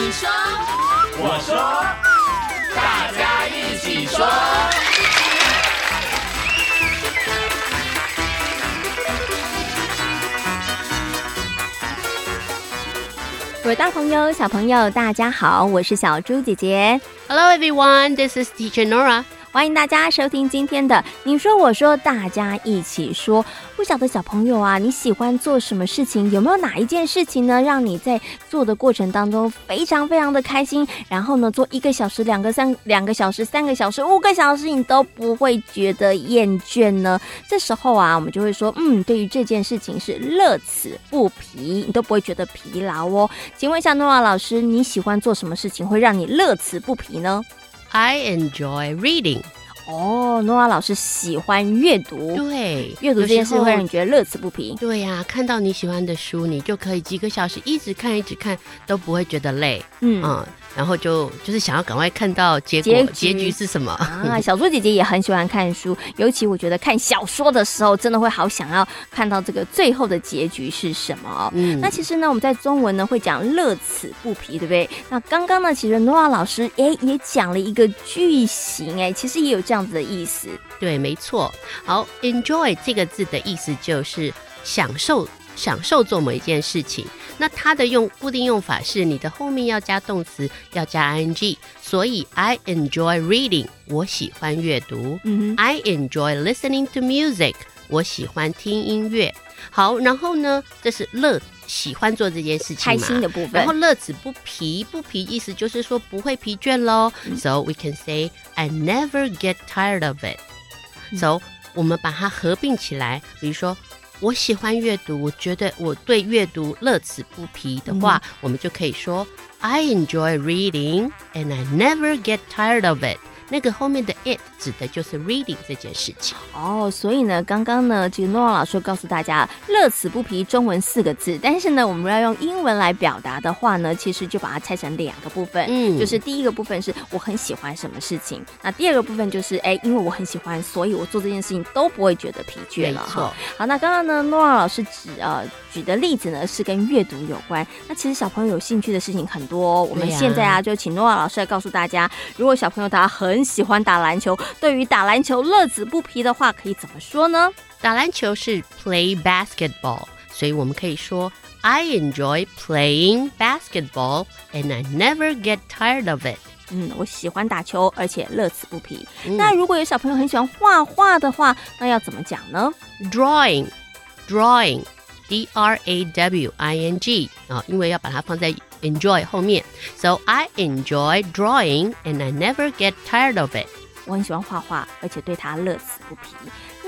你说，我说，大家一起说。各位大朋友、小朋友，大家好，我是小猪姐姐。Hello everyone, this is Teacher Nora. 欢迎大家收听今天的“你说我说”，大家一起说。不晓得小朋友啊，你喜欢做什么事情？有没有哪一件事情呢，让你在做的过程当中非常非常的开心？然后呢，做一个小时、两个三两个小时、三个小时、五个小时，你都不会觉得厌倦呢？这时候啊，我们就会说，嗯，对于这件事情是乐此不疲，你都不会觉得疲劳哦。请问一下诺瓦老师，你喜欢做什么事情会让你乐此不疲呢？I enjoy reading. 哦，诺瓦老师喜欢阅读，对，阅读这件事会让你觉得乐此不疲。对呀、看到你喜欢的书，你就可以几个小时一直看，一直看，都不会觉得累。嗯嗯，然后就就是想要赶快看到结果，结局是什么？啊，小猪姐姐也很喜欢看书，尤其我觉得看小说的时候，真的会好想要看到这个最后的结局是什么哦。嗯那其实呢，我们在中文呢会讲乐此不疲，对不对？那刚刚呢，其实诺瓦老师诶也讲了一个句型，哎，其实也有这样子的意思。对，没错。好，enjoy 这个字的意思就是享受。享受做某一件事情，那它的用固定用法是你的后面要加动词，要加 ing，所以 I enjoy reading，我喜欢阅读。嗯哼，I enjoy listening to music，我喜欢听音乐。好，然后呢，这是乐喜欢做这件事情开心的部分然后。乐此不疲，不疲意思就是说不会疲倦喽。So we can say I never get tired of it. So 我们把它合并起来，比如说。我喜欢阅读，我觉得我对阅读乐此不疲的话，我们就可以说 I enjoy reading and I never get tired of it。那个后面的 it 指的就是 reading 这件事情。哦，所以呢，刚刚呢，这个诺瓦老师告诉大家“乐此不疲”中文四个字，但是呢，我们要用英文来表达的话呢，其实就把它拆成两个部分，嗯就是第一个部分是我很喜欢什么事情，那第二个部分就是哎，因为我很喜欢，所以我做这件事情都不会觉得疲倦了哈。好，那刚刚呢，诺瓦老师指呃举的例子呢是跟阅读有关，那其实小朋友有兴趣的事情很多、哦，我们现在啊就请诺瓦老师来告诉大家，如果小朋友他很喜欢打篮球，对于打篮球乐此不疲的话，可以怎么说呢？打篮球是 play basketball，所以我们可以说 I enjoy playing basketball and I never get tired of it。嗯，我喜欢打球，而且乐此不疲。嗯那如果有小朋友很喜欢画画的话，那要怎么讲呢？drawing drawing d r a w i n g 啊，因为要把它放在 enjoy 后面，so I enjoy drawing and I never get tired of it。我很喜欢画画，而且对它乐此不疲。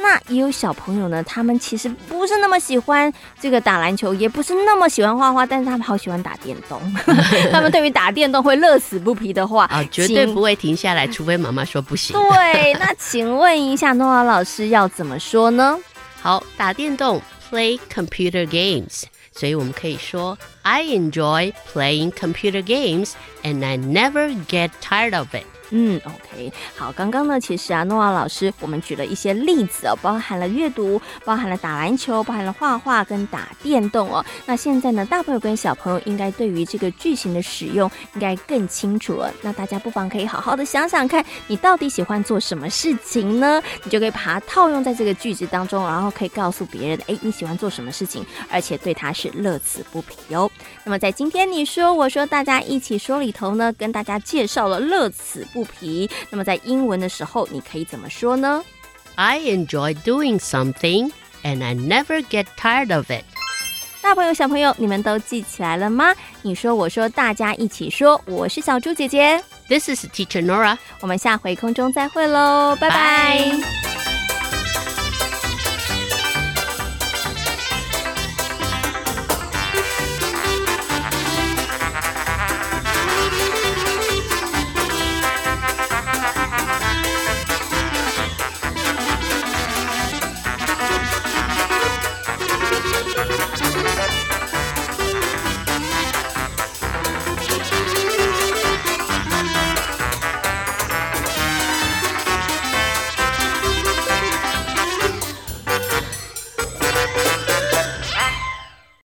那也有小朋友呢，他们其实不是那么喜欢这个打篮球，也不是那么喜欢画画，但是他们好喜欢打电动。他们对于打电动会乐此不疲的话，啊，绝对不会停下来，除非妈妈说不行。对，那请问一下，诺瓦老师要怎么说呢？好，打电动 play computer games，所以我们可以说 I enjoy playing computer games and I never get tired of it。嗯，OK，好，刚刚呢，其实啊，诺瓦老师我们举了一些例子哦，包含了阅读，包含了打篮球，包含了画画跟打电动哦。那现在呢，大朋友跟小朋友应该对于这个句型的使用应该更清楚了。那大家不妨可以好好的想想看，你到底喜欢做什么事情呢？你就可以把它套用在这个句子当中，然后可以告诉别人，哎，你喜欢做什么事情，而且对它是乐此不疲哦。那么在今天你说我说大家一起说里头呢，跟大家介绍了乐此不疲。那么在英文的时候，你可以怎么说呢？I enjoy doing something and I never get tired of it。大朋友小朋友，你们都记起来了吗？你说我说大家一起说，我是小猪姐姐，This is Teacher Nora。我们下回空中再会喽，拜拜